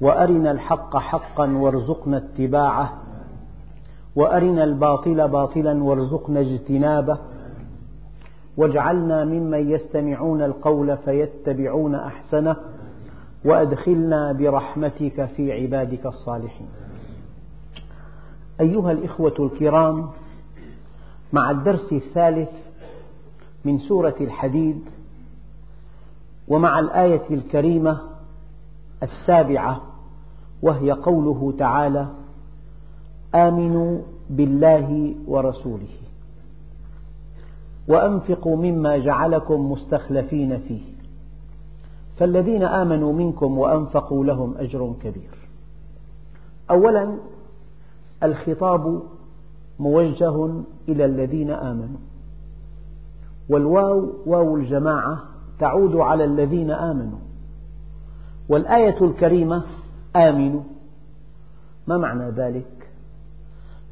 وأرنا الحق حقا وارزقنا اتباعه. وأرنا الباطل باطلا وارزقنا اجتنابه. واجعلنا ممن يستمعون القول فيتبعون أحسنه. وأدخلنا برحمتك في عبادك الصالحين. أيها الإخوة الكرام مع الدرس الثالث من سورة الحديد ومع الآية الكريمة السابعة وهي قوله تعالى آمنوا بالله ورسوله وأنفقوا مما جعلكم مستخلفين فيه. فالذين آمنوا منكم وأنفقوا لهم أجر كبير. أولا الخطاب موجه إلى الذين آمنوا. والواو واو الجماعة تعود على الذين آمنوا. والآية الكريمة آمنوا. ما معنى ذلك؟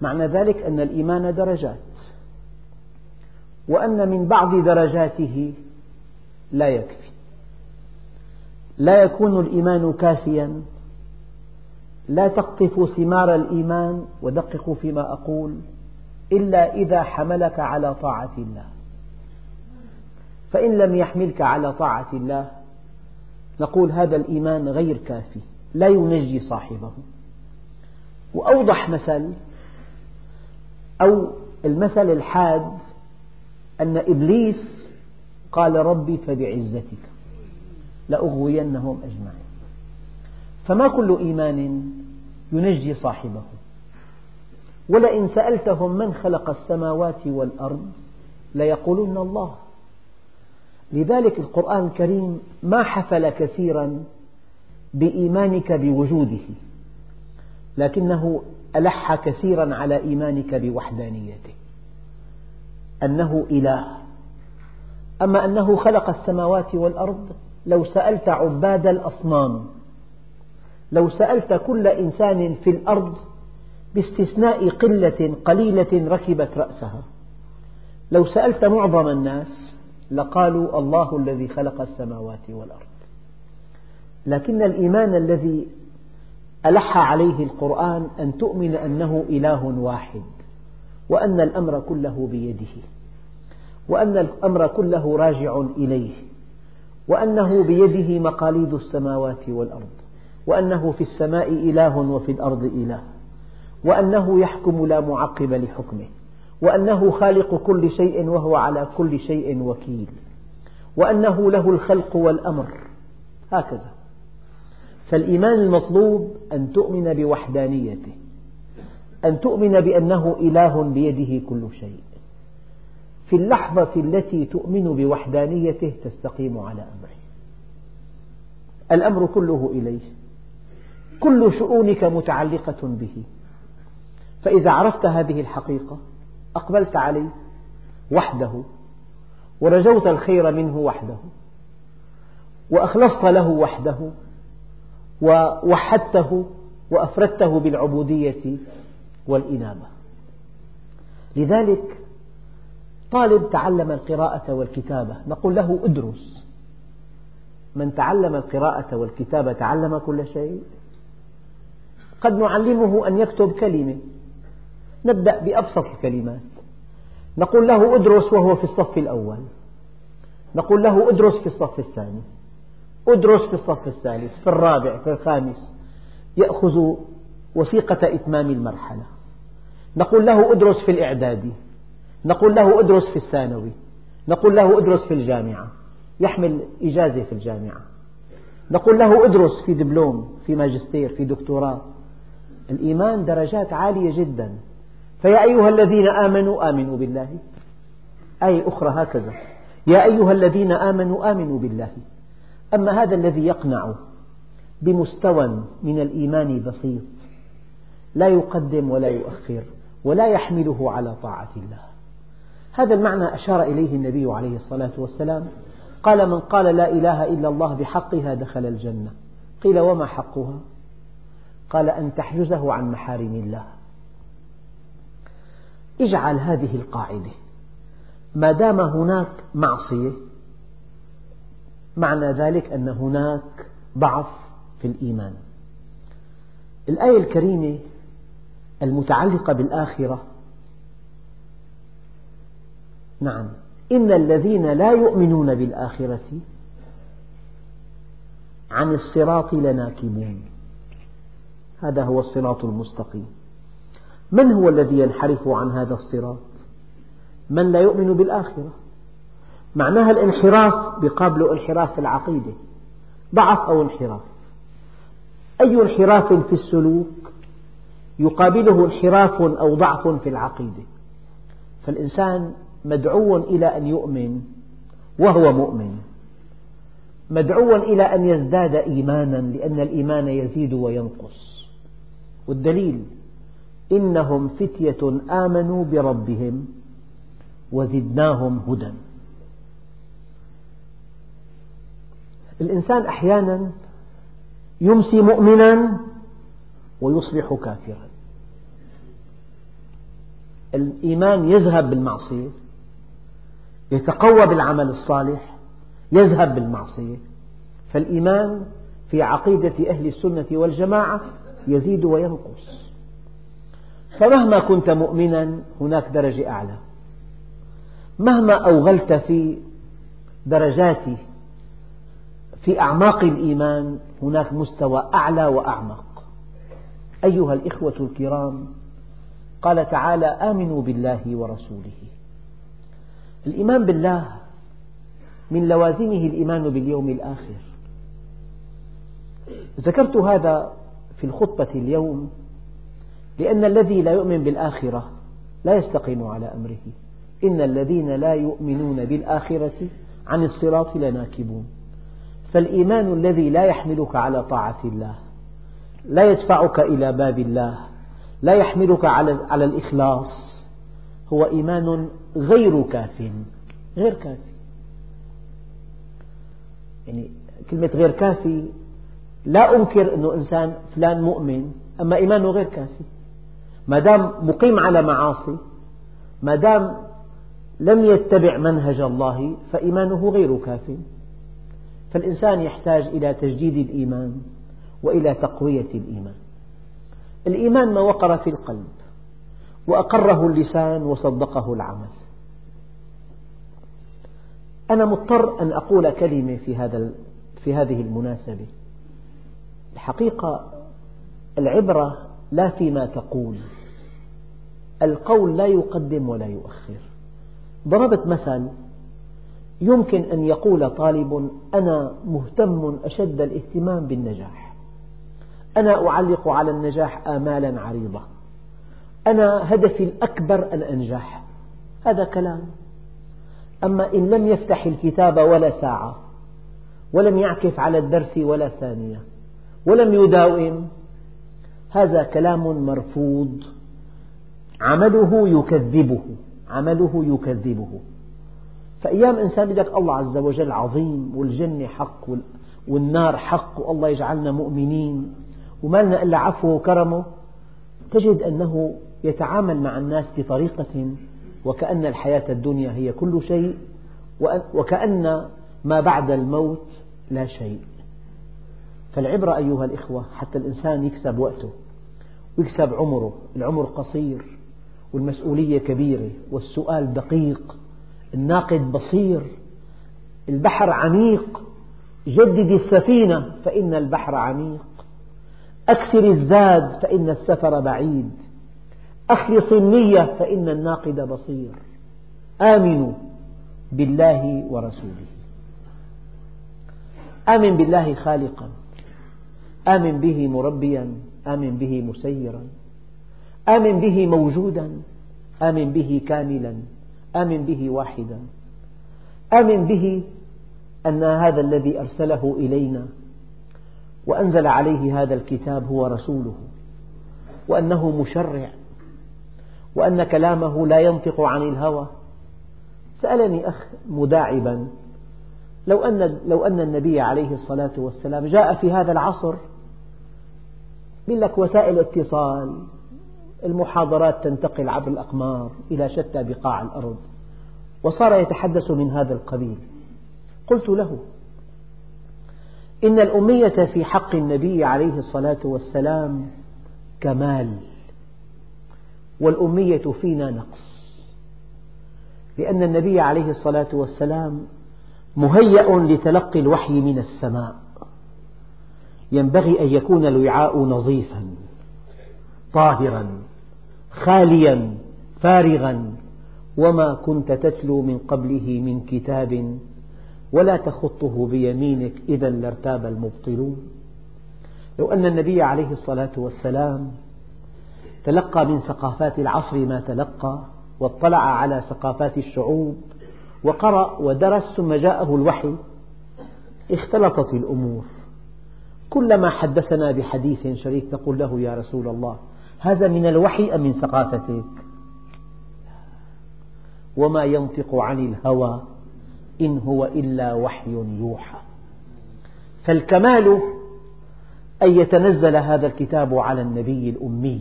معنى ذلك أن الإيمان درجات وأن من بعض درجاته لا يكفي. لا يكون الإيمان كافيا لا تقطف ثمار الإيمان ودققوا فيما أقول إلا إذا حملك على طاعة الله. فإن لم يحملك على طاعة الله نقول هذا الإيمان غير كافي. لا ينجي صاحبه. وأوضح مثل أو المثل الحاد أن إبليس قال ربي فبعزتك لأغوينهم أجمعين. فما كل إيمان ينجي صاحبه؟ ولئن سألتهم من خلق السماوات والأرض ليقولن الله. لذلك القرآن الكريم ما حفل كثيرا بإيمانك بوجوده لكنه ألح كثيرا على إيمانك بوحدانيته. أنه إله. أما أنه خلق السماوات والأرض لو سألت عباد الأصنام لو سألت كل إنسان في الأرض باستثناء قلة قليلة ركبت رأسها لو سألت معظم الناس لقالوا الله الذي خلق السماوات والأرض. لكن الإيمان الذي ألح عليه القرآن أن تؤمن أنه إله واحد وأن الأمر كله بيده وأن الأمر كله راجع إليه وأنه بيده مقاليد السماوات والأرض وأنه في السماء إله وفي الأرض إله وأنه يحكم لا معقب لحكمه وأنه خالق كل شيء وهو على كل شيء وكيل وأنه له الخلق والأمر هكذا. فالإيمان المطلوب أن تؤمن بوحدانيته أن تؤمن بأنه إله بيده كل شيء. في اللحظة التي تؤمن بوحدانيته تستقيم على أمره. الأمر كله إليه. كل شؤونك متعلقة به. فإذا عرفت هذه الحقيقة أقبلت عليه وحده ورجوت الخير منه وحده وأخلصت له وحده ووحدته وأفردته بالعبودية والإنابة. لذلك طالب تعلم القراءة والكتابة نقول له ادرس. من تعلم القراءة والكتابة تعلم كل شيء. قد نعلمه أن يكتب كلمة. نبدأ بأبسط الكلمات. نقول له ادرس وهو في الصف الأول. نقول له ادرس في الصف الثاني. ادرس في الصف الثالث في الرابع في الخامس. يأخذ وثيقة إتمام المرحلة. نقول له ادرس في الإعدادي. نقول له ادرس في الثانوي. نقول له ادرس في الجامعة. يحمل إجازة في الجامعة. نقول له ادرس في دبلوم في ماجستير في دكتوراه. الإيمان درجات عالية جدا. فيا أيها الذين آمنوا آمنوا بالله. آية أخرى هكذا. يا أيها الذين آمنوا آمنوا بالله. أما هذا الذي يقنع بمستوى من الإيمان بسيط لا يقدم ولا يؤخر ولا يحمله على طاعة الله. هذا المعنى أشار إليه النبي عليه الصلاة والسلام. قال من قال لا إله إلا الله بحقها دخل الجنة. قيل وما حقها؟ قال أن تحجزه عن محارم الله. اجعل هذه القاعدة ما دام هناك معصية معنى ذلك أن هناك ضعف في الإيمان. الآية الكريمة المتعلقة بالآخرة. نعم. إن الذين لا يؤمنون بالآخرة عن الصراط لناكبون. هذا هو الصراط المستقيم. من هو الذي ينحرف عن هذا الصراط؟ من لا يؤمن بالآخرة؟ معناها الانحراف بقابل انحراف العقيدة. ضعف أو انحراف. أي انحراف في السلوك يقابله انحراف أو ضعف في العقيدة. فالإنسان مدعو إلى أن يؤمن وهو مؤمن. مدعو إلى أن يزداد إيمانا لأن الإيمان يزيد وينقص. والدليل إنهم فتية آمنوا بربهم وزدناهم هدى. الإنسان أحيانا يمسي مؤمنا ويصبح كافرا. الإيمان يذهب بالمعصية يتقوى بالعمل الصالح يذهب بالمعصية. فالإيمان في عقيدة أهل السنة والجماعة يزيد وينقص. فمهما كنت مؤمنا هناك درجة أعلى. مهما أوغلت في درجات في أعماق الإيمان هناك مستوى أعلى وأعمق. أيها الإخوة الكرام قال تعالى آمنوا بالله ورسوله. الإيمان بالله من لوازمه الإيمان باليوم الآخر. ذكرت هذا في الخطبة اليوم لأن الذي لا يؤمن بالآخرة لا يستقيم على أمره. إن الذين لا يؤمنون بالآخرة عن الصراط لناكبون. فالإيمان الذي لا يحملك على طاعة الله لا يدفعك إلى باب الله لا يحملك على الإخلاص هو إيمان غير كاف غير كافي يعني كلمة غير كافي لا أنكر أنه إنسان فلان مؤمن أما إيمانه غير كافي. ما دام مقيم على معاصي ما دام لم يتبع منهج الله فإيمانه غير كاف. فالإنسان يحتاج إلى تجديد الإيمان وإلى تقوية الإيمان. الإيمان ما وقر في القلب وأقره اللسان وصدقه العمل. أنا مضطر أن أقول كلمة في هذا في هذه المناسبة. الحقيقة العبرة لا فيما تقول. القول لا يقدم ولا يؤخر. ضربت مثل يمكن أن يقول طالب أنا مهتم أشد الاهتمام بالنجاح. أنا أعلق على النجاح آمالا عريضة. أنا هدفي الأكبر أن أنجح هذا كلام. أما إن لم يفتح الكتاب ولا ساعة ولم يعكف على الدرس ولا ثانية ولم يداوم هذا كلام مرفوض. عمله يكذبه. عمله يكذبه. فأيام إنسان بدك الله عز وجل عظيم والجنة حق والنار حق والله يجعلنا مؤمنين. وما لنا إلا عفوه وكرمه. تجد أنه يتعامل مع الناس بطريقة وكأن الحياة الدنيا هي كل شيء وكأن ما بعد الموت لا شيء. فالعبرة أيها الإخوة حتى الإنسان يكسب وقته ويكسب عمره. العمر قصير والمسؤولية كبيرة والسؤال دقيق. الناقد بصير البحر عميق جدد السفينة فإن البحر عميق أكثر الزاد فإن السفر بعيد أخلص النية فإن الناقد بصير. آمنوا بالله ورسوله. آمن بالله خالقا. آمن به مربيا. آمن به مسيرا. آمن به موجودا. آمن به كاملا. آمن به واحدا. آمن به أن هذا الذي أرسله إلينا وأنزل عليه هذا الكتاب هو رسوله وأنه مشرع وأن كلامه لا ينطق عن الهوى. سألني أخ مداعبا لو أن, لو أن النبي عليه الصلاة والسلام جاء في هذا العصر يقول لك وسائل اتصال المحاضرات تنتقل عبر الأقمار إلى شتى بقاع الأرض وصار يتحدث من هذا القبيل. قلت له إن الأمية في حق النبي عليه الصلاة والسلام كمال والأمية فينا نقص. لأن النبي عليه الصلاة والسلام مهيأ لتلقي الوحي من السماء. ينبغي أن يكون الوعاء نظيفا طاهرا خاليا فارغا وما كنت تتلو من قبله من كتاب ولا تخطه بيمينك إذا لارتاب المبطلون. لو أن النبي عليه الصلاة والسلام تلقى من ثقافات العصر ما تلقى واطلع على ثقافات الشعوب وقرأ ودرس ثم جاءه الوحي اختلطت الأمور. كلما حدثنا بحديث شريف نقول له يا رسول الله هذا من الوحي أم من ثقافتك؟ وما ينطق عن الهوى إن هو إلا وحي يوحى. فالكمال أن يتنزل هذا الكتاب على النبي الأمي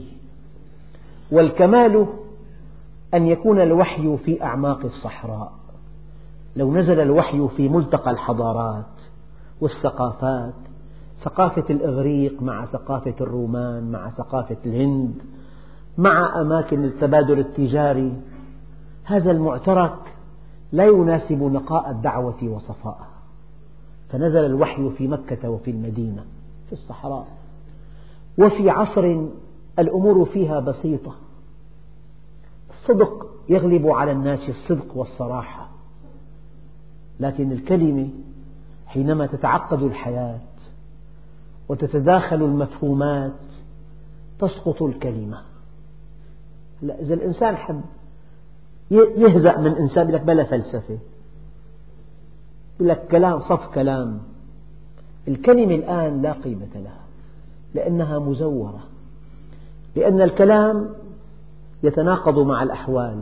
والكمال أن يكون الوحي في أعماق الصحراء. لو نزل الوحي في ملتقى الحضارات والثقافات ثقافة الإغريق مع ثقافة الرومان مع ثقافة الهند مع أماكن التبادل التجاري هذا المعترك لا يناسب نقاء الدعوة وصفاءها فنزل الوحي في مكة وفي المدينة في الصحراء. وفي عصر الأمور فيها بسيطة. الصدق يغلب على الناس الصدق والصراحة. لكن الكلمة حينما تتعقد الحياة وتتداخل المفهومات تسقط الكلمة. لا إذا الإنسان حب يهزأ من إنسان لك بلا فلسفة. لك كلام صف كلام. الكلمة الآن لا قيمة لها لأنها مزورة. لأن الكلام يتناقض مع الأحوال.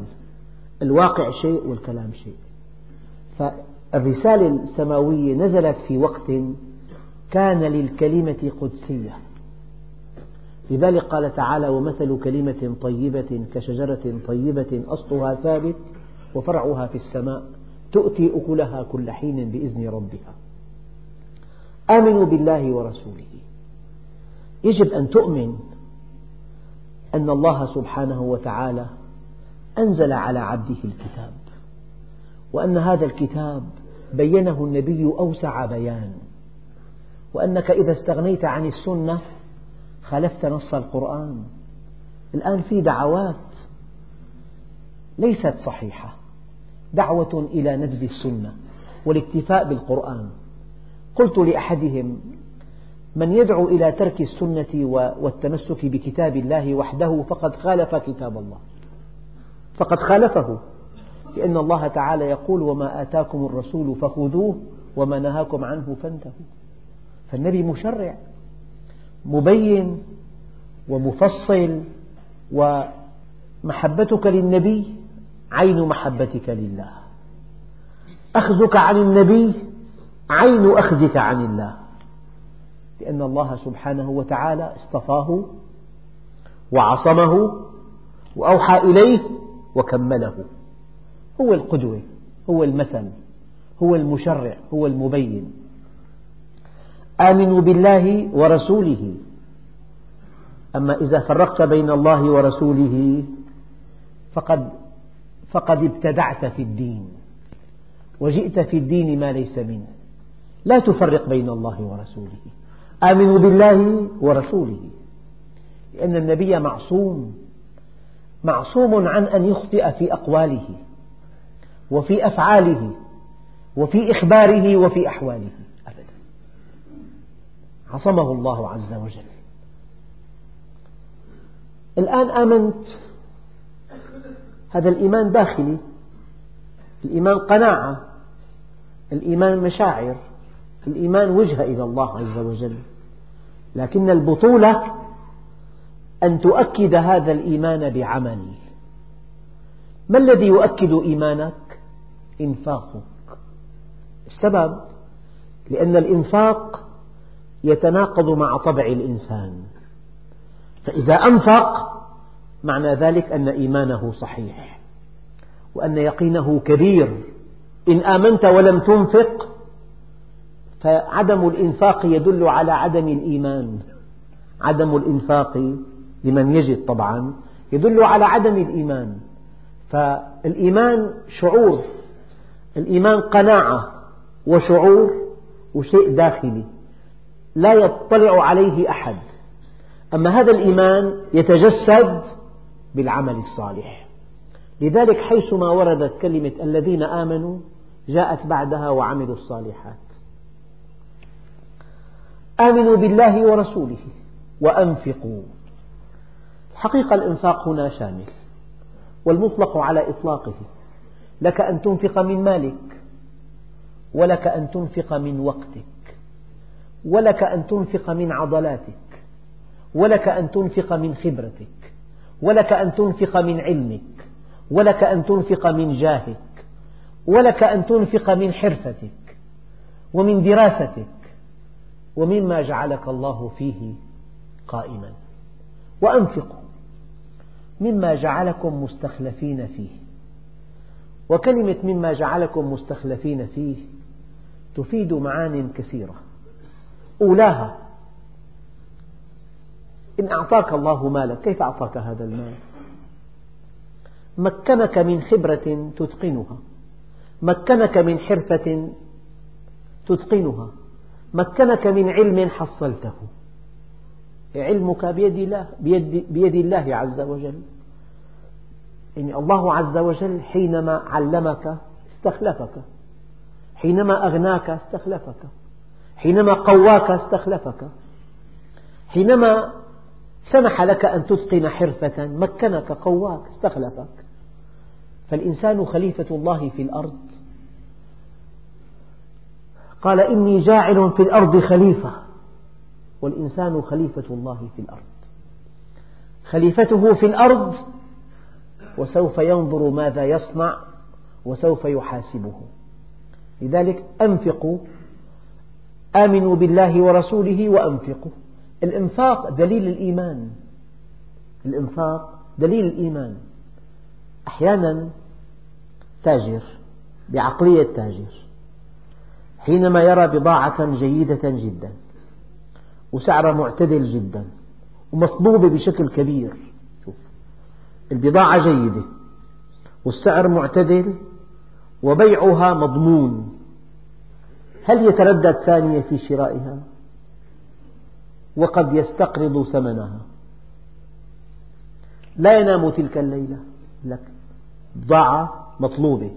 الواقع شيء والكلام شيء. فالرسالة السماوية نزلت في وقت كان للكلمة قدسية. لذلك قال تعالى ومثل كلمة طيبة كشجرة طيبة أصلها ثابت وفرعها في السماء تؤتي أكلها كل حين بإذن ربها. آمنوا بالله ورسوله. يجب أن تؤمن أن الله سبحانه وتعالى أنزل على عبده الكتاب وأن هذا الكتاب بينه النبي أوسع بيان. وأنك إذا استغنيت عن السنة خالفت نص القرآن. الآن في دعوات ليست صحيحة. دعوة إلى نبذ السنة والاكتفاء بالقرآن. قلت لأحدهم من يدعو إلى ترك السنة والتمسك بكتاب الله وحده فقد خالف كتاب الله. فقد خالفه لأن الله تعالى يقول وما آتاكم الرسول فخذوه وما نهاكم عنه فانتهوا. فالنبي مشرع مبين ومفصل ومحبتك للنبي عين محبتك لله. أخذك عن النبي عين أخذك عن الله. لأن الله سبحانه وتعالى اصطفاه وعصمه وأوحى إليه وكمله. هو القدوة هو المثل هو المشرع هو المبين. آمنوا بالله ورسوله. أما إذا فرقت بين الله ورسوله فقد فقد ابتدعت في الدين. وجئت في الدين ما ليس منه. لا تفرق بين الله ورسوله. آمنوا بالله ورسوله. لأن النبي معصوم معصوم عن أن يخطئ في أقواله وفي أفعاله وفي إخباره وفي أحواله. عصمه الله عز وجل. الآن آمنت. هذا الإيمان داخلي. الإيمان قناعة. الإيمان مشاعر. الإيمان وجهة إلى الله عز وجل. لكن البطولة أن تؤكد هذا الإيمان بعمل. ما الذي يؤكد إيمانك؟ إنفاقك. السبب؟ لأن الإنفاق يتناقض مع طبع الإنسان. فإذا أنفق معنى ذلك أن إيمانه صحيح وأن يقينه كبير. إن آمنت ولم تنفق فعدم الإنفاق يدل على عدم الإيمان. عدم الإنفاق لمن يجد طبعا يدل على عدم الإيمان. فالإيمان شعور الإيمان قناعة وشعور وشيء داخلي. لا يطلع عليه أحد. أما هذا الإيمان يتجسد بالعمل الصالح. لذلك حيثما وردت كلمة الذين آمنوا جاءت بعدها وعملوا الصالحات. آمنوا بالله ورسوله وأنفقوا. الحقيقة الإنفاق هنا شامل والمطلق على إطلاقه. لك أن تنفق من مالك ولك أن تنفق من وقتك. ولك أن تنفق من عضلاتك ولك أن تنفق من خبرتك ولك أن تنفق من علمك ولك أن تنفق من جاهك ولك أن تنفق من حرفتك ومن دراستك ومما جعلك الله فيه قائما. وأنفقوا مما جعلكم مستخلفين فيه. وكلمة مما جعلكم مستخلفين فيه تفيد معان كثيرة. أولاها. إن أعطاك الله مالا كيف أعطاك هذا المال؟ مكنك من خبرة تتقنها. مكنك من حرفة تتقنها. مكنك من علم حصلته. علمك بيد الله, بيد, بيد الله عز وجل. يعني الله عز وجل حينما علمك استخلفك. حينما أغناك استخلفك. حينما قواك استخلفك حينما سمح لك أن تتقن حرفة مكنك قواك استخلفك. فالإنسان خليفة الله في الأرض. قال إني جاعل في الأرض خليفة والإنسان خليفة الله في الأرض. خليفته في الأرض وسوف ينظر ماذا يصنع وسوف يحاسبه. لذلك أنفقوا آمنوا بالله ورسوله وأنفقوا. الإنفاق دليل الإيمان. الإنفاق دليل الإيمان. أحيانا تاجر بعقلية تاجر حينما يرى بضاعة جيدة جدا وسعرها معتدل جدا ومطلوبة بشكل كبير. شوف البضاعة جيدة والسعر معتدل وبيعها مضمون. هل يتردد ثانية في شرائها؟ وقد يستقرض ثمنها. لا ينام تلك الليلة. لك بضاعة مطلوبة.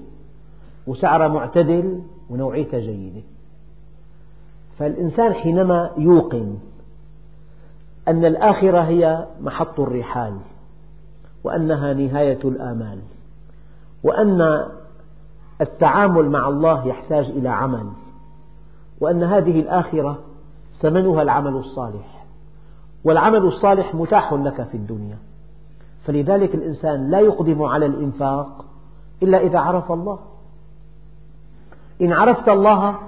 وسعرها معتدل ونوعيتها جيدة. فالإنسان حينما يوقن أن الآخرة هي محط الرحال وأنها نهاية الآمال وأن التعامل مع الله يحتاج إلى عمل وأن هذه الآخرة ثمنها العمل الصالح. والعمل الصالح متاح لك في الدنيا. فلذلك الإنسان لا يقدم على الإنفاق إلا إذا عرف الله. إن عرفت الله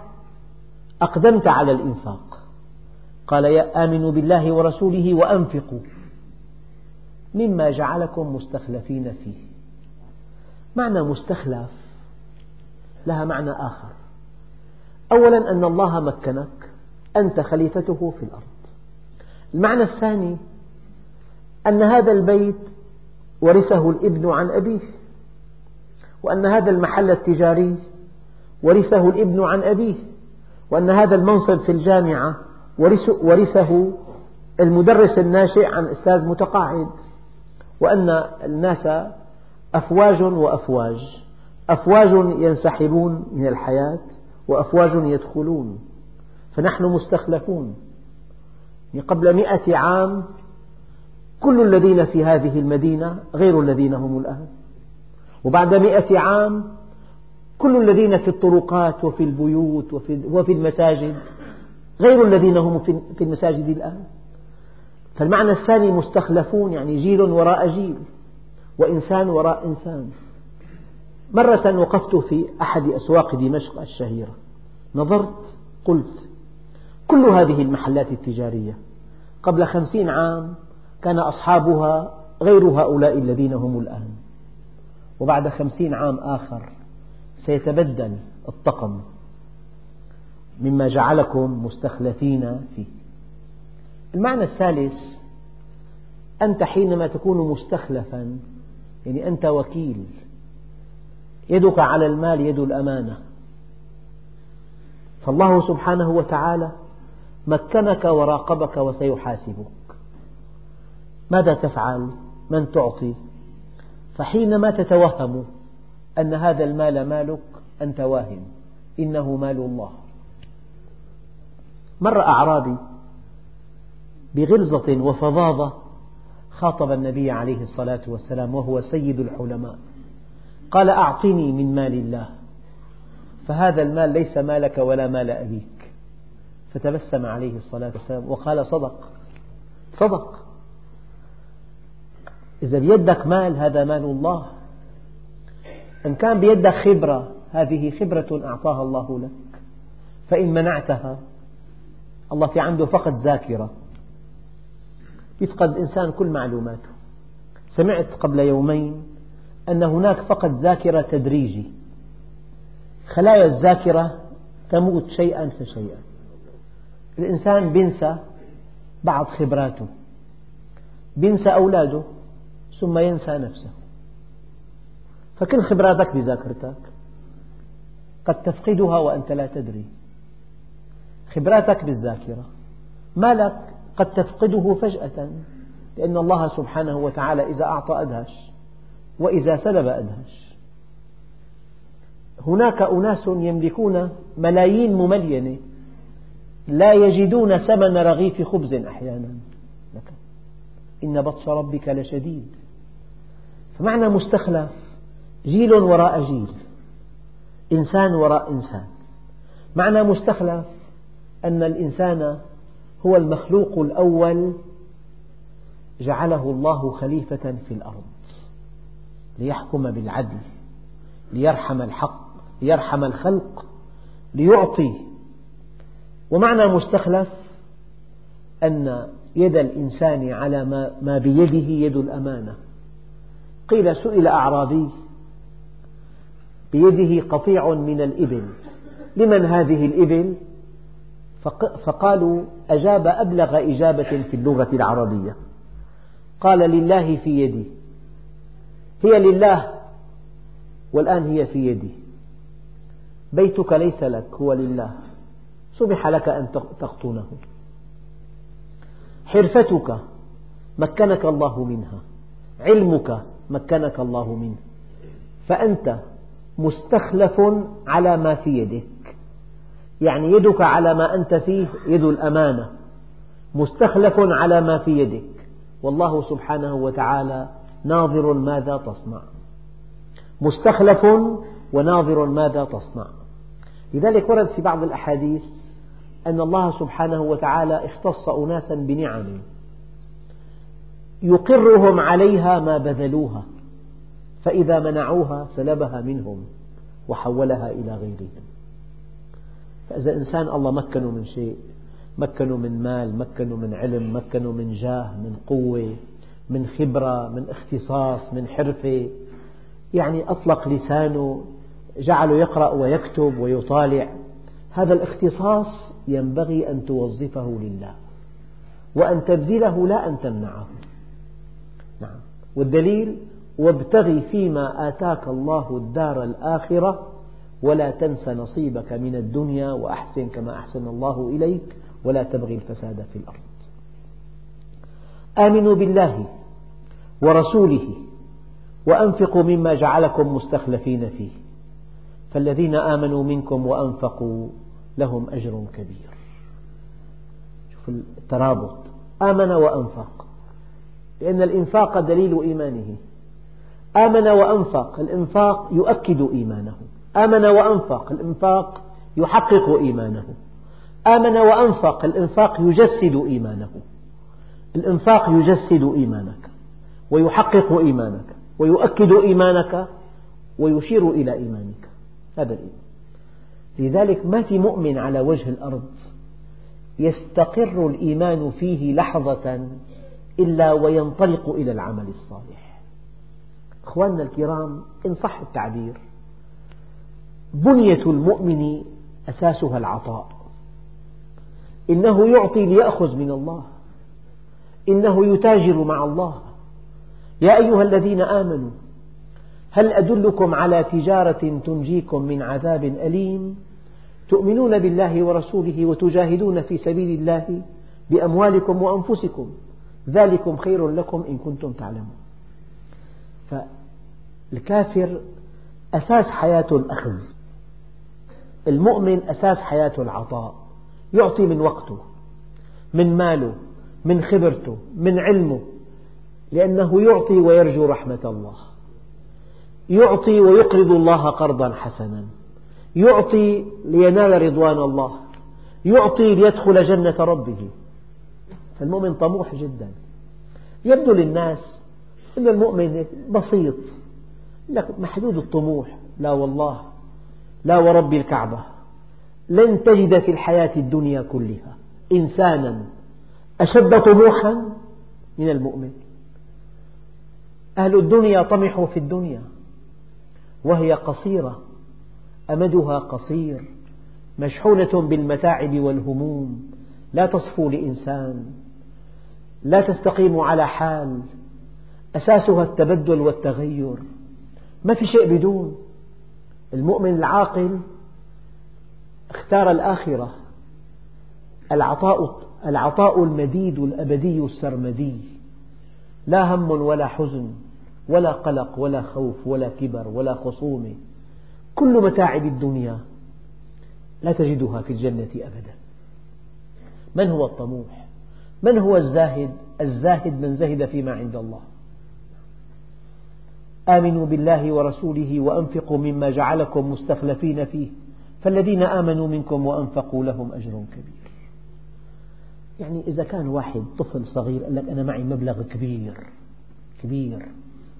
أقدمت على الإنفاق. قال يا آمنوا بالله ورسوله وأنفقوا مما جعلكم مستخلفين فيه. معنى مستخلف لها معنى آخر. أولا أن الله مكنك أنت خليفته في الأرض. المعنى الثاني أن هذا البيت ورثه الابن عن أبيه وأن هذا المحل التجاري ورثه الابن عن أبيه وأن هذا المنصب في الجامعة ورثه المدرس الناشئ عن أستاذ متقاعد وأن الناس أفواج وأفواج أفواج ينسحبون من الحياة وأفواج يدخلون فنحن مستخلفون. قبل مئة عام كل الذين في هذه المدينة غير الذين هم الآن. وبعد مئة عام كل الذين في الطرقات وفي البيوت وفي, المساجد غير الذين هم في المساجد الآن. فالمعنى الثاني مستخلفون يعني جيل وراء جيل وإنسان وراء إنسان. مرة وقفت في أحد أسواق دمشق الشهيرة. نظرت قلت كل هذه المحلات التجارية قبل خمسين عام كان أصحابها غير هؤلاء الذين هم الآن. وبعد خمسين عام آخر سيتبدل الطقم مما جعلكم مستخلفين فيه. المعنى الثالث أنت حينما تكون مستخلفا يعني أنت وكيل يدك على المال يد الأمانة. فالله سبحانه وتعالى مكنك وراقبك وسيحاسبك. ماذا تفعل؟ من تعطي؟ فحينما تتوهم أن هذا المال مالك أنت واهم إنه مال الله. مر أعرابي بغلظة وفظاظة خاطب النبي عليه الصلاة والسلام وهو سيد الحلماء قال أعطني من مال الله. فهذا المال ليس مالك ولا مال أبيك. فتبسم عليه الصلاة والسلام وقال صدق. صدق. إذا بيدك مال هذا مال الله. إن كان بيدك خبرة هذه خبرة أعطاها الله لك. فإن منعتها الله في عنده فقد ذاكرة. يفقد الإنسان كل معلوماته. سمعت قبل يومين أن هناك فقد ذاكرة تدريجي. خلايا الذاكرة تموت شيئا فشيئا. الإنسان بينسى بعض خبراته بينسى أولاده ثم ينسى نفسه. فكل خبراتك بذاكرتك قد تفقدها وأنت لا تدري. خبراتك بالذاكرة مالك قد تفقده فجأة لأن الله سبحانه وتعالى إذا أعطى أدهش وإذا سلب أدهش هناك أناس يملكون ملايين مملينة لا يجدون ثمن رغيف خبز أحيانا. إن بطش ربك لشديد. فمعنى مستخلف. جيل وراء جيل. إنسان وراء إنسان. معنى مستخلف. أن الإنسان هو المخلوق الأول جعله الله خليفة في الأرض. ليحكم بالعدل ليرحم الحق ليرحم الخلق ليعطي. ومعنى مستخلف أن يد الإنسان على ما بيده يد الأمانة. قيل سئل أعرابي بيده قطيع من الإبل. لمن هذه الإبل؟ فقالوا أجاب أبلغ إجابة في اللغة العربية. قال لله في يدي. هي لله والآن هي في يدي. بيتك ليس لك هو لله. سمح لك أن تقطنه. حرفتك مكنك الله منها. علمك مكنك الله منه. فأنت مستخلف على ما في يدك. يعني يدك على ما أنت فيه يد الأمانة. مستخلف على ما في يدك. والله سبحانه وتعالى ناظر ماذا تصنع. مستخلف وناظر ماذا تصنع. لذلك ورد في بعض الأحاديث أن الله سبحانه وتعالى اختص أناسا بنعم يقرهم عليها ما بذلوها فإذا منعوها سلبها منهم وحولها إلى غيرهم. فإذا إنسان الله مكنه من شيء مكنه من مال مكنه من علم مكنه من جاه من قوة من خبرة من اختصاص من حرفة. يعني أطلق لسانه جعله يقرأ ويكتب ويطالع. هذا الاختصاص ينبغي أن توظفه لله وأن تبذله لا أن تمنعه. نعم. والدليل وابتغ فيما آتاك الله الدار الآخرة ولا تنس نصيبك من الدنيا وأحسن كما أحسن الله إليك ولا تبغي الفساد في الأرض. آمنوا بالله. ورسوله وأنفقوا مما جعلكم مستخلفين فيه. فالذين آمنوا منكم وأنفقوا لهم أجر كبير. شوف الترابط. آمن وأنفق. لأن الإنفاق دليل إيمانه. آمن وأنفق. الإنفاق يؤكد إيمانه. آمن وأنفق. الإنفاق يحقق إيمانه. آمن وأنفق. الإنفاق يجسد إيمانه. الإنفاق يجسد إيمانك. ويحقق إيمانك ويؤكد إيمانك ويشير إلى إيمانك. هذا الإيمان. لذلك ما في مؤمن على وجه الأرض يستقر الإيمان فيه لحظة إلا وينطلق إلى العمل الصالح. أخواننا الكرام إن صح التعبير بنية المؤمن أساسها العطاء. إنه يعطي ليأخذ من الله. إنه يتاجر مع الله. يا أيها الذين آمنوا هل أدلكم على تجارة تنجيكم من عذاب أليم؟ تؤمنون بالله ورسوله وتجاهدون في سبيل الله بأموالكم وأنفسكم. ذلكم خير لكم إن كنتم تعلمون. فالكافر أساس حياته الأخذ. المؤمن أساس حياته العطاء. يعطي من وقته من ماله من خبرته من علمه. لأنه يعطي ويرجو رحمة الله. يعطي ويقرض الله قرضا حسنا. يعطي لينال رضوان الله. يعطي ليدخل جنة ربه. فالمؤمن طموح جدا. يبدو للناس أن المؤمن بسيط لك محدود الطموح. لا والله لا ورب الكعبة. لن تجد في الحياة الدنيا كلها إنسانا أشد طموحا من المؤمن. أهل الدنيا طمحوا في الدنيا وهي قصيرة أمدها قصير مشحونة بالمتاعب والهموم لا تصفو لإنسان لا تستقيم على حال أساسها التبدل والتغير ما في شيء بدون المؤمن العاقل اختار الآخرة العطاء, العطاء المديد الأبدي السرمدي لا هم ولا حزن. ولا قلق ولا خوف ولا كبر ولا خصومة كل متاعب الدنيا لا تجدها في الجنة أبدا. من هو الطموح؟ من هو الزاهد؟ الزاهد من زهد فيما عند الله. آمنوا بالله ورسوله وأنفقوا مما جعلكم مستخلفين فيه. فالذين آمنوا منكم وأنفقوا لهم أجر كبير. يعني إذا كان واحد طفل صغير قال لك أنا معي مبلغ كبير كبير.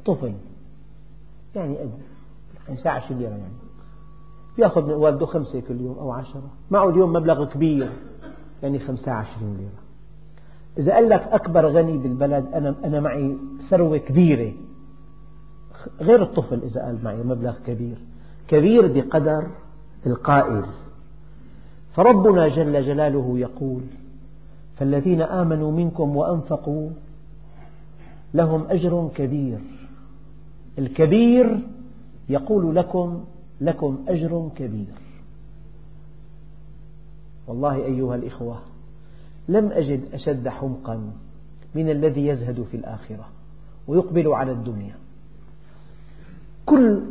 طفل. يعني قد 15 ليرة يعني. يأخذ من والده خمسة كل يوم أو عشرة. معه اليوم مبلغ كبير. يعني 25 ليرة. إذا قال لك أكبر غني بالبلد أنا أنا معي ثروة كبيرة. غير الطفل إذا قال معي مبلغ كبير. كبير بقدر القائل. فربنا جل جلاله يقول فالذين آمنوا منكم وأنفقوا لهم أجر كبير. الكبير يقول لكم لكم أجر كبير. والله أيها الإخوة لم أجد أشد حمقا من الذي يزهد في الآخرة ويقبل على الدنيا. كل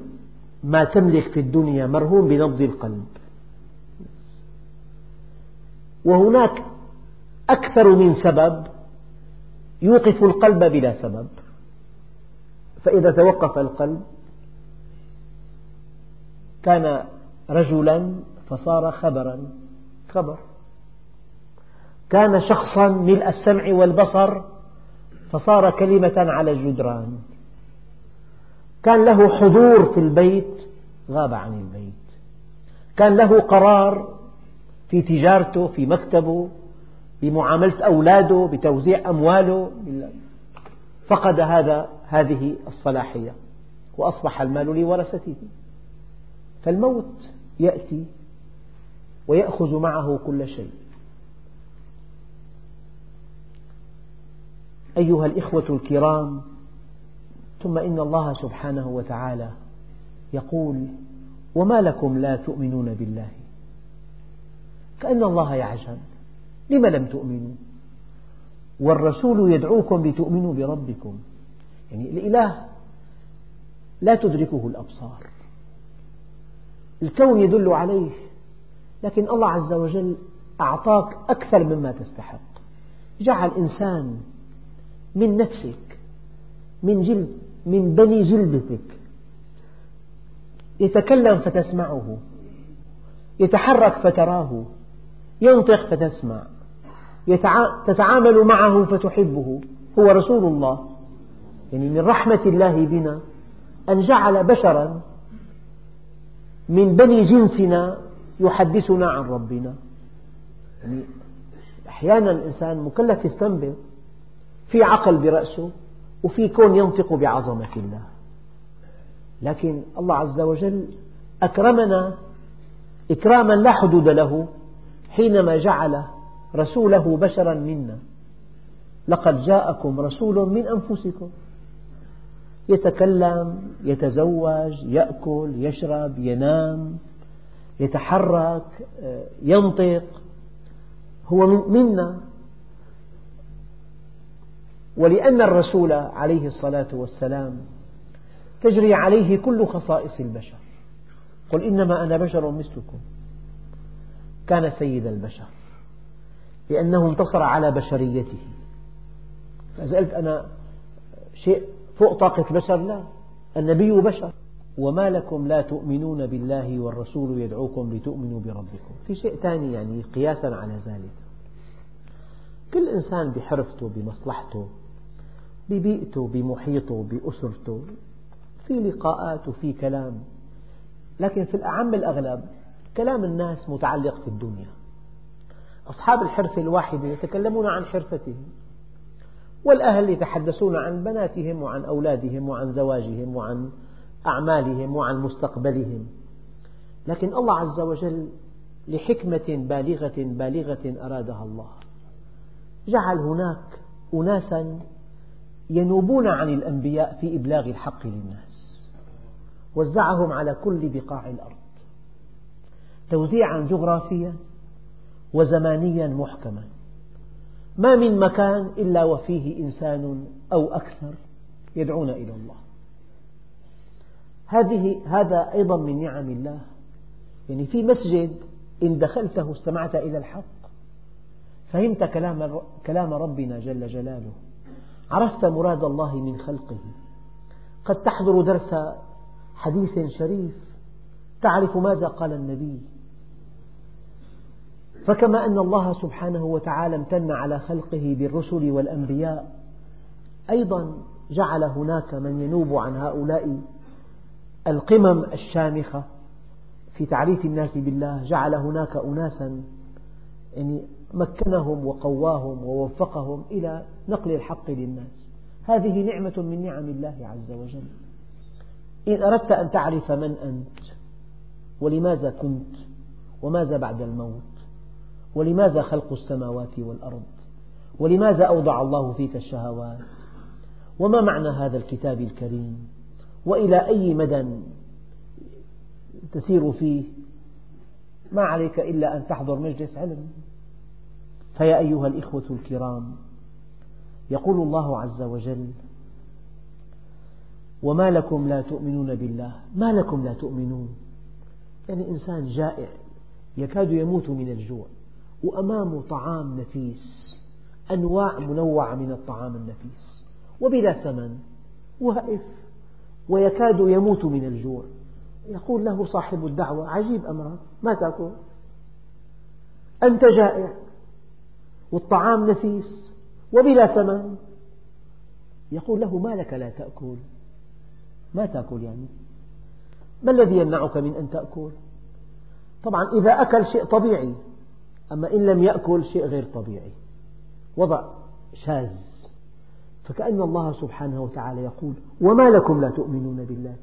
ما تملك في الدنيا مرهون بنبض القلب. وهناك أكثر من سبب يوقف القلب بلا سبب. فإذا توقف القلب كان رجلا فصار خبرا. خبر. كان شخصا ملء السمع والبصر فصار كلمة على الجدران. كان له حضور في البيت غاب عن البيت. كان له قرار في تجارته في مكتبه بمعاملة أولاده بتوزيع أمواله. فقد هذا هذه الصلاحية وأصبح المال لورثته فالموت يأتي ويأخذ معه كل شيء. أيها الإخوة الكرام ثم إن الله سبحانه وتعالى يقول وما لكم لا تؤمنون بالله؟ كأن الله يعجب لم لم تؤمنوا؟ والرسول يدعوكم لتؤمنوا بربكم. يعني الإله لا تدركه الأبصار. الكون يدل عليه لكن الله عز وجل أعطاك أكثر مما تستحق. جعل إنسان من نفسك من جلد من بني جلدتك يتكلم فتسمعه يتحرك فتراه ينطق فتسمع. تتعامل معه فتحبه. هو رسول الله. يعني من رحمة الله بنا أن جعل بشرا من بني جنسنا يحدثنا عن ربنا. يعني أحيانا الإنسان مكلف يستنبط في عقل برأسه وفي كون ينطق بعظمة الله. لكن الله عز وجل أكرمنا إكراما لا حدود له حينما جعل رسوله بشرا منا. لقد جاءكم رسول من أنفسكم. يتكلم يتزوج يأكل يشرب ينام يتحرك ينطق. هو منا. ولأن الرسول عليه الصلاة والسلام تجري عليه كل خصائص البشر. قل إنما أنا بشر مثلكم. كان سيد البشر. لأنه انتصر على بشريته. فإذا قلت أنا شيء فوق طاقة البشر لا. النبي بشر. وما لكم لا تؤمنون بالله والرسول يدعوكم لتؤمنوا بربكم. في شيء ثاني يعني قياسا على ذلك. كل إنسان بحرفته بمصلحته ببيئته بمحيطه بأسرته في لقاءات وفي كلام. لكن في الأعم الأغلب كلام الناس متعلق في الدنيا. أصحاب الحرفة الواحدة يتكلمون عن حرفتهم والأهل يتحدثون عن بناتهم وعن أولادهم وعن زواجهم وعن أعمالهم وعن مستقبلهم. لكن الله عز وجل لحكمة بالغة بالغة أرادها الله. جعل هناك أناسا ينوبون عن الأنبياء في إبلاغ الحق للناس وزعهم على كل بقاع الأرض. توزيعا جغرافيا وزمانيا محكما. ما من مكان إلا وفيه إنسان أو أكثر يدعون إلى الله. هذه هذا أيضا من نعم الله. يعني في مسجد إن دخلته استمعت إلى الحق فهمت كلام كلام ربنا جل جلاله. عرفت مراد الله من خلقه. قد تحضر درس حديث شريف تعرف ماذا قال النبي. فكما أن الله سبحانه وتعالى امتن على خلقه بالرسل والأنبياء أيضا جعل هناك من ينوب عن هؤلاء القمم الشامخة في تعريف الناس بالله جعل هناك أناسا يعني مكنهم وقواهم ووفقهم إلى نقل الحق للناس. هذه نعمة من نعم الله عز وجل. إن أردت أن تعرف من أنت ولماذا كنت وماذا بعد الموت ولماذا خلق السماوات والأرض؟ ولماذا أوضع الله فيك الشهوات؟ وما معنى هذا الكتاب الكريم؟ وإلى أي مدى تسير فيه؟ ما عليك إلا أن تحضر مجلس علم. فيا أيها الإخوة الكرام يقول الله عز وجل وما لكم لا تؤمنون بالله. ما لكم لا تؤمنون؟ يعني إنسان جائع يكاد يموت من الجوع. وأمامه طعام نفيس أنواع منوعة من الطعام النفيس وبلا ثمن واقف ويكاد يموت من الجوع. يقول له صاحب الدعوة عجيب أمرك ما تأكل؟ أنت جائع والطعام نفيس وبلا ثمن. يقول له ما لك لا تأكل؟ ما تأكل يعني؟ ما الذي يمنعك من أن تأكل؟ طبعا إذا أكل شيء طبيعي أما إن لم يأكل شيء غير طبيعي. وضع شاذ. فكأن الله سبحانه وتعالى يقول وما لكم لا تؤمنون بالله؟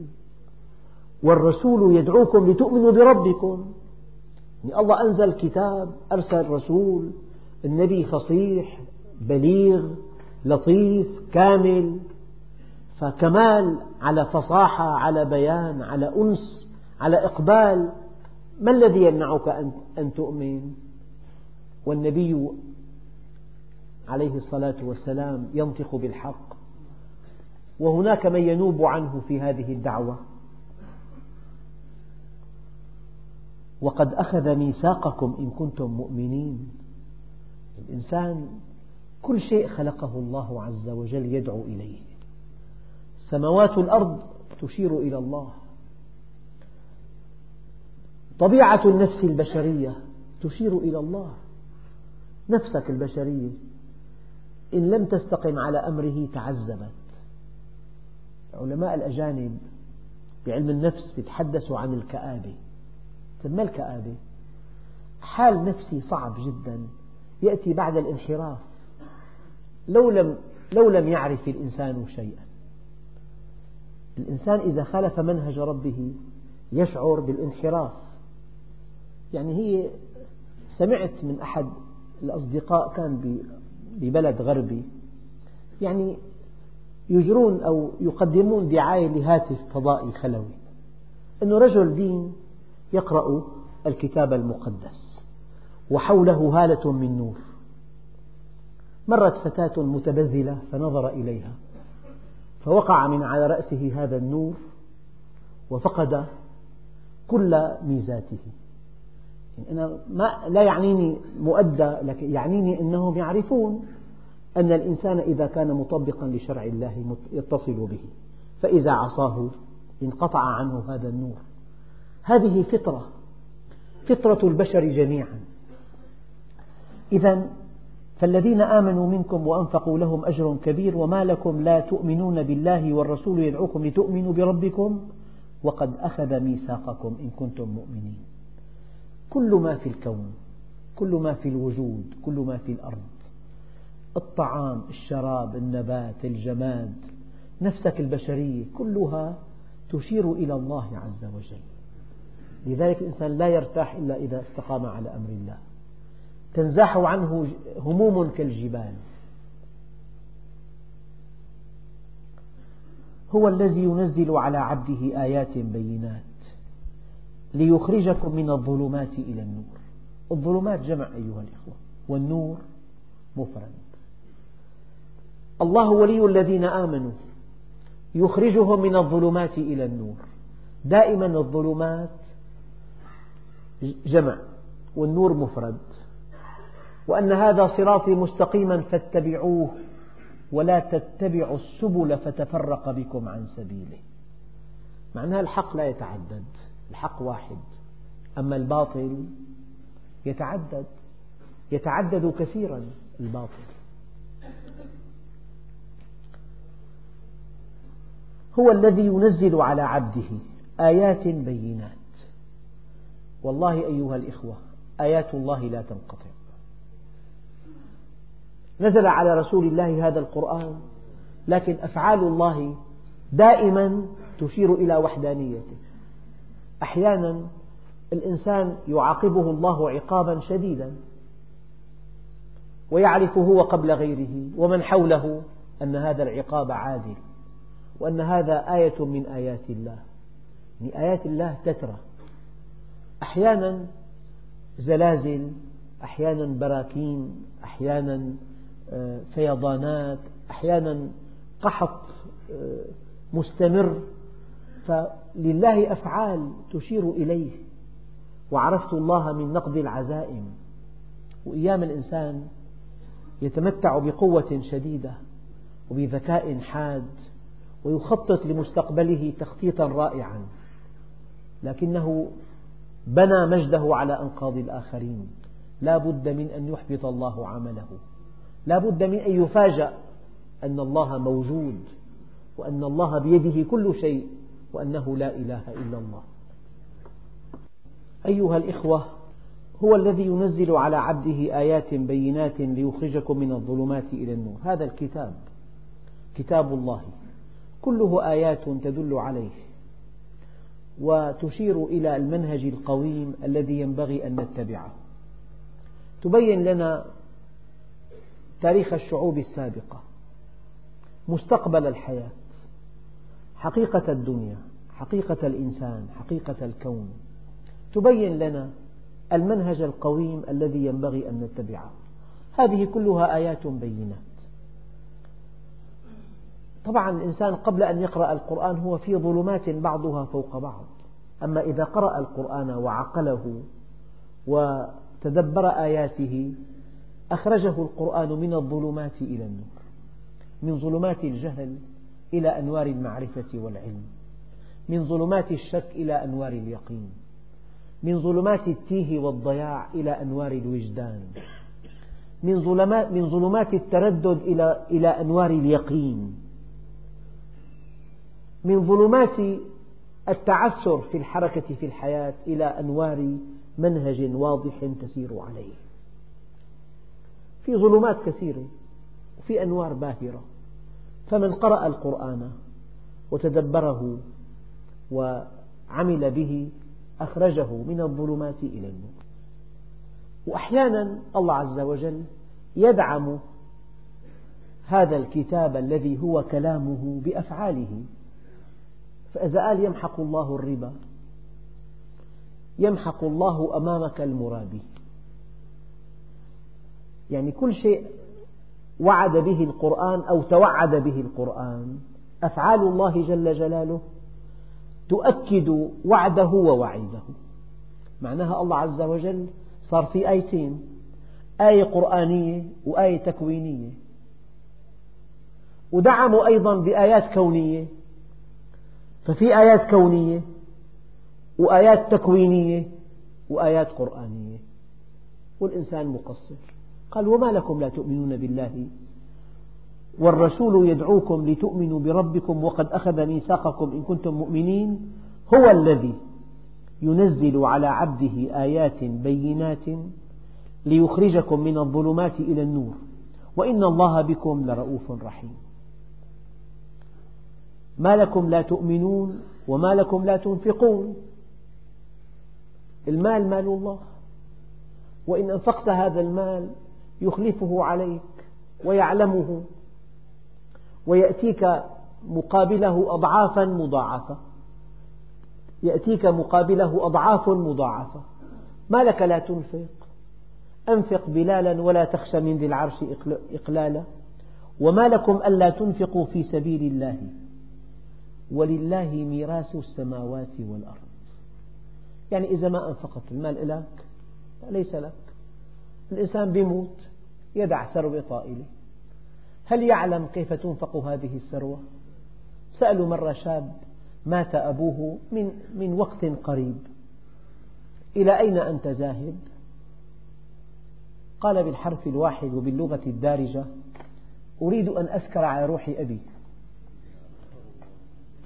والرسول يدعوكم لتؤمنوا بربكم. يعني الله أنزل كتاب أرسل رسول النبي فصيح بليغ لطيف كامل. فكمال على فصاحة على بيان على أنس على إقبال. ما الذي يمنعك أن تؤمن؟ والنبي عليه الصلاة والسلام ينطق بالحق وهناك من ينوب عنه في هذه الدعوة. وقد أخذ ميثاقكم إن كنتم مؤمنين. الإنسان كل شيء خلقه الله عز وجل يدعو إليه. سماوات الأرض تشير إلى الله. طبيعة النفس البشرية تشير إلى الله. نفسك البشرية. إن لم تستقم على أمره تعذبت. العلماء الأجانب بعلم النفس يتحدثوا عن الكآبة. ما الكآبة؟ حال نفسي صعب جدا. يأتي بعد الانحراف. لو لم, لو لم يعرف الإنسان شيئا. الإنسان إذا خالف منهج ربه يشعر بالانحراف. يعني هي سمعت من أحد الأصدقاء كان ببلد غربي. يعني يجرون أو يقدمون دعاية لهاتف فضائي خلوي. أنه رجل دين يقرأ الكتاب المقدس وحوله هالة من نور. مرت فتاة متبذلة فنظر إليها فوقع من على رأسه هذا النور وفقد كل ميزاته. أنا ما لا يعنيني مؤدى لكن يعنيني أنهم يعرفون أن الإنسان إذا كان مطبقا لشرع الله يتصل به فإذا عصاه انقطع عنه هذا النور. هذه فطرة فطرة البشر جميعا. إذا فالذين آمنوا منكم وأنفقوا لهم أجر كبير وما لكم لا تؤمنون بالله والرسول يدعوكم لتؤمنوا بربكم وقد أخذ ميثاقكم إن كنتم مؤمنين. كل ما في الكون كل ما في الوجود كل ما في الأرض. الطعام الشراب النبات الجماد نفسك البشرية كلها تشير إلى الله عز وجل. لذلك الإنسان لا يرتاح إلا إذا استقام على أمر الله. تنزاح عنه هموم كالجبال. هو الذي ينزل على عبده آيات بينات. ليخرجكم من الظلمات إلى النور. الظلمات جمع أيها الإخوة والنور مفرد. الله ولي الذين آمنوا يخرجهم من الظلمات إلى النور. دائما الظلمات جمع والنور مفرد. وأن هذا صراطي مستقيما فاتبعوه ولا تتبعوا السبل فتفرق بكم عن سبيله. معناها الحق لا يتعدد. الحق واحد أما الباطل يتعدد يتعدد كثيرا الباطل. هو الذي ينزل على عبده آيات بينات. والله أيها الإخوة آيات الله لا تنقطع. نزل على رسول الله هذا القرآن لكن أفعال الله دائما تشير إلى وحدانيته. أحيانا الإنسان يعاقبه الله عقابا شديدا ويعرف هو قبل غيره ومن حوله أن هذا العقاب عادل وأن هذا آية من آيات الله. من آيات الله تترى. أحيانا زلازل أحيانا براكين أحيانا آه، فيضانات أحيانا قحط آه، مستمر. فلله أفعال تشير إليه. وعرفت الله من نقض العزائم. وأيام الإنسان يتمتع بقوة شديدة وبذكاء حاد ويخطط لمستقبله تخطيطا رائعا. لكنه بنى مجده على أنقاض الآخرين. لا بد من أن يحبط الله عمله. لا بد من أن يفاجأ أن الله موجود وأن الله بيده كل شيء. وأنه لا إله إلا الله. أيها الإخوة هو الذي ينزل على عبده آيات بينات ليخرجكم من الظلمات إلى النور. هذا الكتاب كتاب الله. كله آيات تدل عليه وتشير إلى المنهج القويم الذي ينبغي أن نتبعه. تبين لنا تاريخ الشعوب السابقة مستقبل الحياة حقيقة الدنيا حقيقة الإنسان حقيقة الكون. تبين لنا المنهج القويم الذي ينبغي أن نتبعه. هذه كلها آيات بينات. طبعا الإنسان قبل أن يقرأ القرآن هو في ظلمات بعضها فوق بعض. أما إذا قرأ القرآن وعقله وتدبر آياته أخرجه القرآن من الظلمات إلى النور من ظلمات الجهل إلى أنوار المعرفة والعلم من ظلمات الشك إلى أنوار اليقين من ظلمات التيه والضياع إلى أنوار الوجدان من ظلمات, من ظلمات التردد إلى, إلى أنوار اليقين من ظلمات التعثر في الحركة في الحياة إلى أنوار منهج واضح تسير عليه. في ظلمات كثيرة وفي أنوار باهرة. فمن قرأ القرآن وتدبره وعمل به أخرجه من الظلمات إلى النور. وأحيانا الله عز وجل يدعم هذا الكتاب الذي هو كلامه بأفعاله. فإذا قال يمحق الله الربا يمحق الله أمامك المرابي. يعني كل شيء وعد به القرآن أو توعد به القرآن. أفعال الله جل جلاله تؤكد وعده ووعيده. معناها الله عز وجل صار في آيتين آية قرآنية وآية تكوينية. ودعموا أيضا بآيات كونية. ففي آيات كونية وآيات تكوينية وآيات قرآنية. والإنسان مقصر. قال وما لكم لا تؤمنون بالله؟ والرسول يدعوكم لتؤمنوا بربكم وقد أخذ ميثاقكم إن كنتم مؤمنين. هو الذي ينزل على عبده آيات بينات ليخرجكم من الظلمات إلى النور. وإن الله بكم لرؤوف رحيم. ما لكم لا تؤمنون وما لكم لا تنفقون. المال مال الله. وإن أنفقت هذا المال يخلفه عليك ويعلمه ويأتيك مقابله أضعافا مضاعفة. يأتيك مقابله أضعاف مضاعفة. ما لك لا تنفق. أنفق بلالا ولا تخشى من ذي العرش إقلالا. وما لكم ألا تنفقوا في سبيل الله. ولله ميراث السماوات والأرض. يعني إذا ما أنفقت المال لك ليس لك. الإنسان بيموت يدع ثروة طائلة هل يعلم كيف تنفق هذه الثروة؟ سألوا مرة شاب مات أبوه من, من وقت قريب إلى أين أنت ذاهب؟ قال بالحرف الواحد وباللغة الدارجة أريد أن أسكر على روح أبي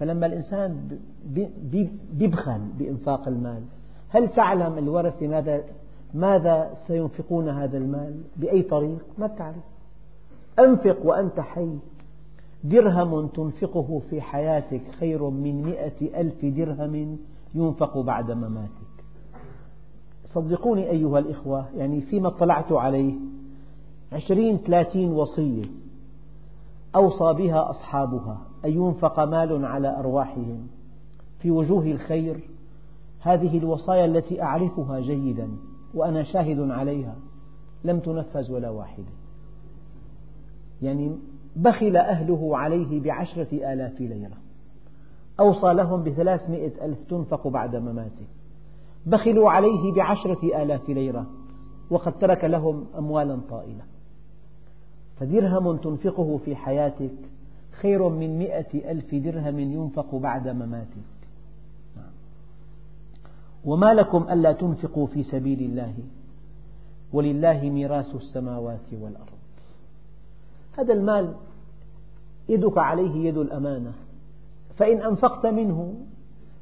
فلما الإنسان يبخل بإنفاق المال هل تعلم الورثة ماذا ماذا سينفقون هذا المال؟ بأي طريق؟ ما تعرف أنفق وأنت حي. درهم تنفقه في حياتك خير من مئة ألف درهم ينفق بعد مماتك. صدقوني أيها الإخوة يعني فيما اطلعت عليه عشرين ثلاثين وصية أوصى بها أصحابها أن ينفق مال على أرواحهم في وجوه الخير. هذه الوصايا التي أعرفها جيدا. وأنا شاهد عليها لم تنفذ ولا واحدة. يعني بخل أهله عليه بعشرة آلاف ليرة. أوصى لهم بثلاثمئة ألف تنفق بعد مماته. بخلوا عليه بعشرة آلاف ليرة وقد ترك لهم أموالا طائلة. فدرهم تنفقه في حياتك خير من مئة ألف درهم ينفق بعد مماتك وما لكم ألا تنفقوا في سبيل الله ولله ميراث السماوات والأرض. هذا المال يدك عليه يد الأمانة فإن أنفقت منه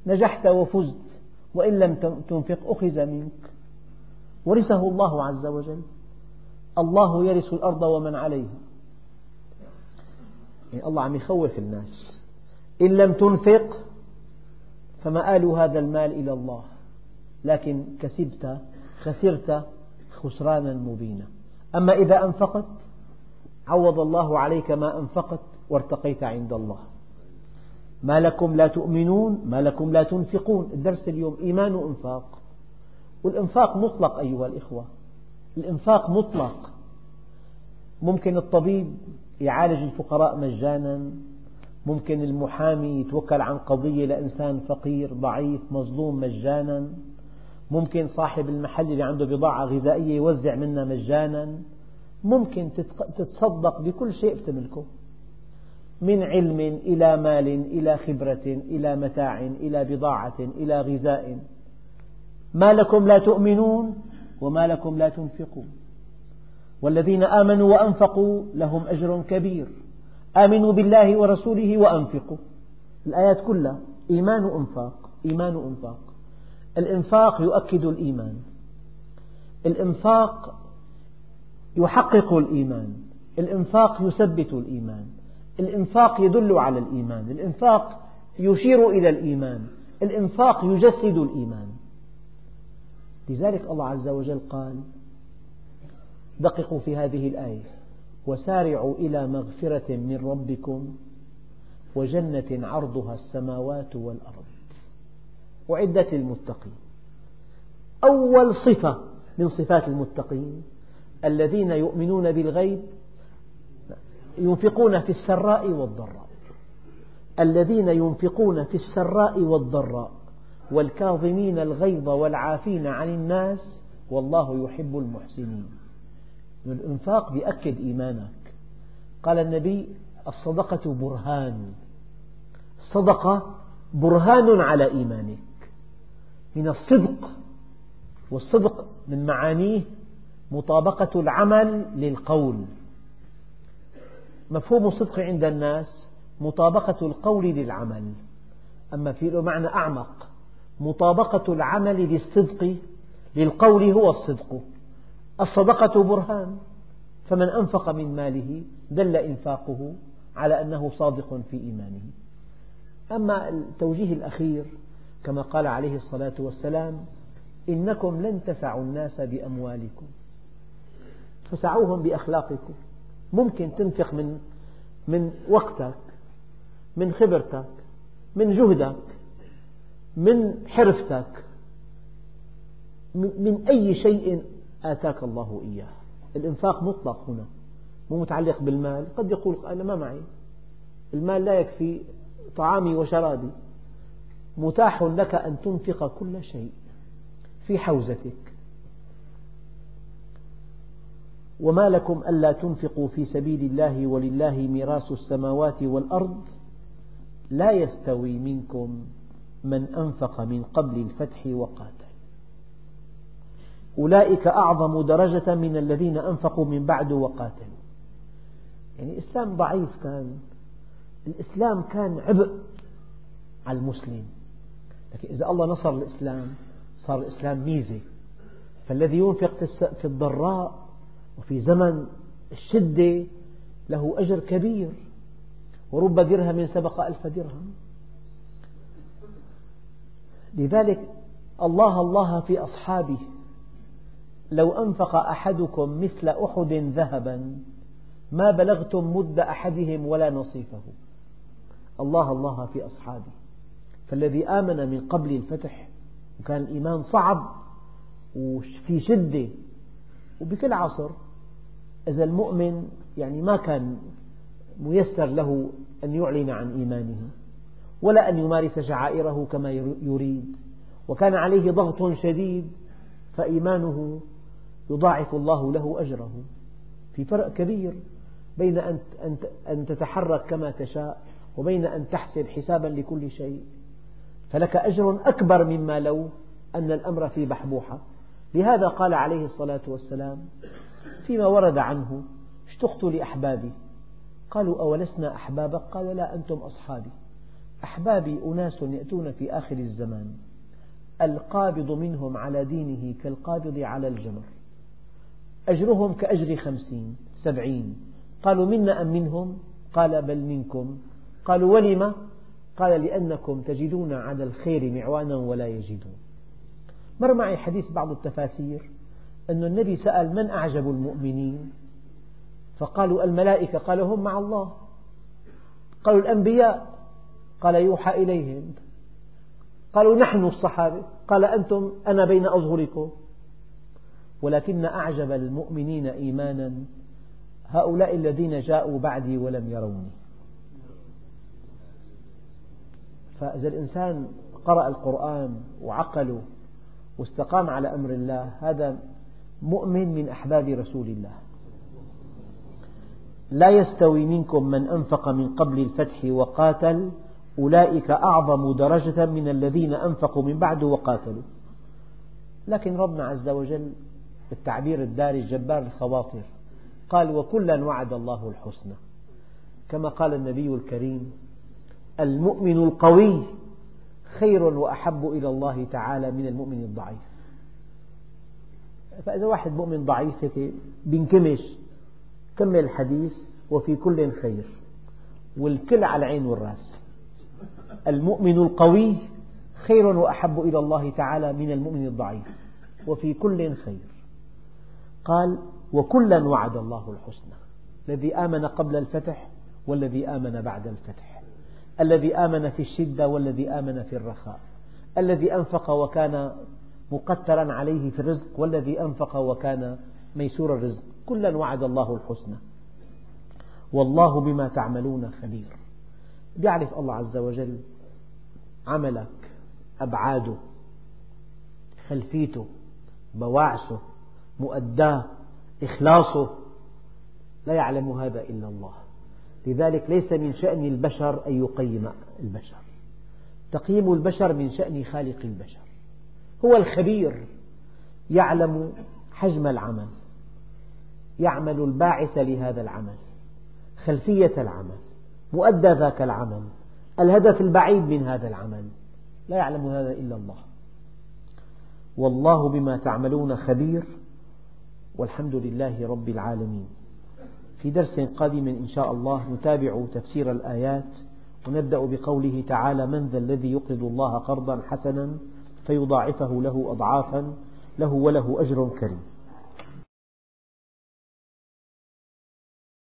نجحت وفزت وإن لم تنفق أخذ منك. ورثه الله عز وجل. الله يرث الأرض ومن عليها. يعني الله عم يخوف الناس. إن لم تنفق فمآل هذا المال إلى الله؟ لكن كسبت خسرت خسرانا مبينا. أما إذا أنفقت عوض الله عليك ما أنفقت وارتقيت عند الله. ما لكم لا تؤمنون ما لكم لا تنفقون. الدرس اليوم إيمان وإنفاق. والإنفاق مطلق أيها الإخوة. الإنفاق مطلق. ممكن الطبيب يعالج الفقراء مجانا. ممكن المحامي يتوكل عن قضية لإنسان فقير ضعيف مظلوم مجانا. ممكن صاحب المحل اللي عنده بضاعة غذائية يوزع منها مجانا. ممكن تتصدق بكل شيء بتملكه. من علم إلى مال إلى خبرة إلى متاع إلى بضاعة إلى غذاء. ما لكم لا تؤمنون وما لكم لا تنفقون. والذين آمنوا وأنفقوا لهم أجر كبير. آمنوا بالله ورسوله وأنفقوا. الآيات كلها إيمان وإنفاق إيمان وإنفاق. الإنفاق يؤكد الإيمان. الإنفاق يحقق الإيمان. الإنفاق يثبت الإيمان. الإنفاق يدل على الإيمان. الإنفاق يشير إلى الإيمان. الإنفاق يجسد الإيمان. لذلك الله عز وجل قال دققوا في هذه الآية وسارعوا إلى مغفرة من ربكم وجنة عرضها السماوات والأرض. أعدت للمتقين أول صفة من صفات المتقين الذين يؤمنون بالغيب ينفقون في السراء والضراء. الذين ينفقون في السراء والضراء والكاظمين الغيظ والعافين عن الناس والله يحب المحسنين. الإنفاق يؤكد إيمانك. قال النبي الصدقة برهان. الصدقة برهان على إيمانك. من الصدق والصدق من معانيه مطابقة العمل للقول. مفهوم الصدق عند الناس مطابقة القول للعمل. أما في له معنى أعمق مطابقة العمل للصدق للقول هو الصدق. الصدقة برهان فمن أنفق من ماله دل إنفاقه على أنه صادق في إيمانه. أما التوجيه الأخير كما قال عليه الصلاة والسلام إنكم لن تسعوا الناس بأموالكم. فسعوهم بأخلاقكم. ممكن تنفق من من وقتك من خبرتك من جهدك من حرفتك من أي شيء آتاك الله إياه. الإنفاق مطلق هنا مو متعلق بالمال. قد يقول أنا ما معي. المال لا يكفي طعامي وشرابي. متاح لك أن تنفق كل شيء في حوزتك. وما لكم ألا تنفقوا في سبيل الله ولله ميراث السماوات والأرض لا يستوي منكم من أنفق من قبل الفتح وقاتل. أولئك أعظم درجة من الذين أنفقوا من بعد وقاتلوا. يعني الإسلام ضعيف كان. الإسلام كان عبء على المسلم لكن إذا الله نصر الإسلام صار الإسلام ميزة. فالذي ينفق في الضراء وفي زمن الشدة له أجر كبير. ورب درهم سبق ألف درهم. لذلك الله الله في أصحابه. لو أنفق أحدكم مثل أحد ذهبا ما بلغتم مد أحدهم ولا نصيفه. الله الله في أصحابه. فالذي آمن من قبل الفتح وكان الإيمان صعب وفي شدة. وبكل عصر إذا المؤمن يعني ما كان ميسر له أن يعلن عن إيمانه ولا أن يمارس شعائره كما يريد. وكان عليه ضغط شديد فإيمانه يضاعف الله له أجره. في فرق كبير بين أن تتحرك كما تشاء وبين أن تحسب حسابا لكل شيء. فلك أجر أكبر مما لو أن الأمر في بحبوحة. لهذا قال عليه الصلاة والسلام فيما ورد عنه اشتقت لأحبابي. قالوا أولسنا أحبابك؟ قال لا أنتم أصحابي. أحبابي أناس يأتون في آخر الزمان. القابض منهم على دينه كالقابض على الجمر. أجرهم كأجر خمسين سبعين. قالوا منا أم منهم؟ قال بل منكم. قالوا ولم؟ قال لأنكم تجدون على الخير معوانا ولا يجدون. مر معي حديث بعض التفاسير أن النبي سأل من أعجب المؤمنين؟ فقالوا الملائكة قال هم مع الله. قالوا الأنبياء قال يوحى إليهم. قالوا نحن الصحابة قال أنتم أنا بين أظهركم. ولكن أعجب المؤمنين إيمانا هؤلاء الذين جاءوا بعدي ولم يروني. فإذا الإنسان قرأ القرآن وعقله واستقام على أمر الله هذا مؤمن من أحباب رسول الله. لا يستوي منكم من أنفق من قبل الفتح وقاتل أولئك أعظم درجة من الذين أنفقوا من بعد وقاتلوا. لكن ربنا عز وجل بالتعبير الدارج جبار الخواطر قال وكلا وعد الله الحسنى. كما قال النبي الكريم المؤمن القوي خير وأحب إلى الله تعالى من المؤمن الضعيف. فإذا واحد مؤمن ضعيف هيك بينكمش كمل الحديث وفي كل خير. والكل على العين والرأس. المؤمن القوي خير وأحب إلى الله تعالى من المؤمن الضعيف. وفي كل خير. قال وكلا وعد الله الحسنى. الذي آمن قبل الفتح والذي آمن بعد الفتح. الذي آمن في الشدة والذي آمن في الرخاء. الذي أنفق وكان مقترا عليه في الرزق والذي أنفق وكان ميسور الرزق. كلا وعد الله الحسنى. والله بما تعملون خبير. يعرف الله عز وجل عملك أبعاده خلفيته بواعثه مؤداه إخلاصه. لا يعلم هذا إلا الله. لذلك ليس من شأن البشر أن يقيم البشر. تقييم البشر من شأن خالق البشر. هو الخبير يعلم حجم العمل يعمل الباعث لهذا العمل خلفية العمل مؤدى ذاك العمل الهدف البعيد من هذا العمل. لا يعلم هذا إلا الله. والله بما تعملون خبير والحمد لله رب العالمين. في درس قادم إن شاء الله نتابع تفسير الآيات ونبدأ بقوله تعالى من ذا الذي يقرض الله قرضا حسنا فيضاعفه له أضعافا له وله أجر كريم.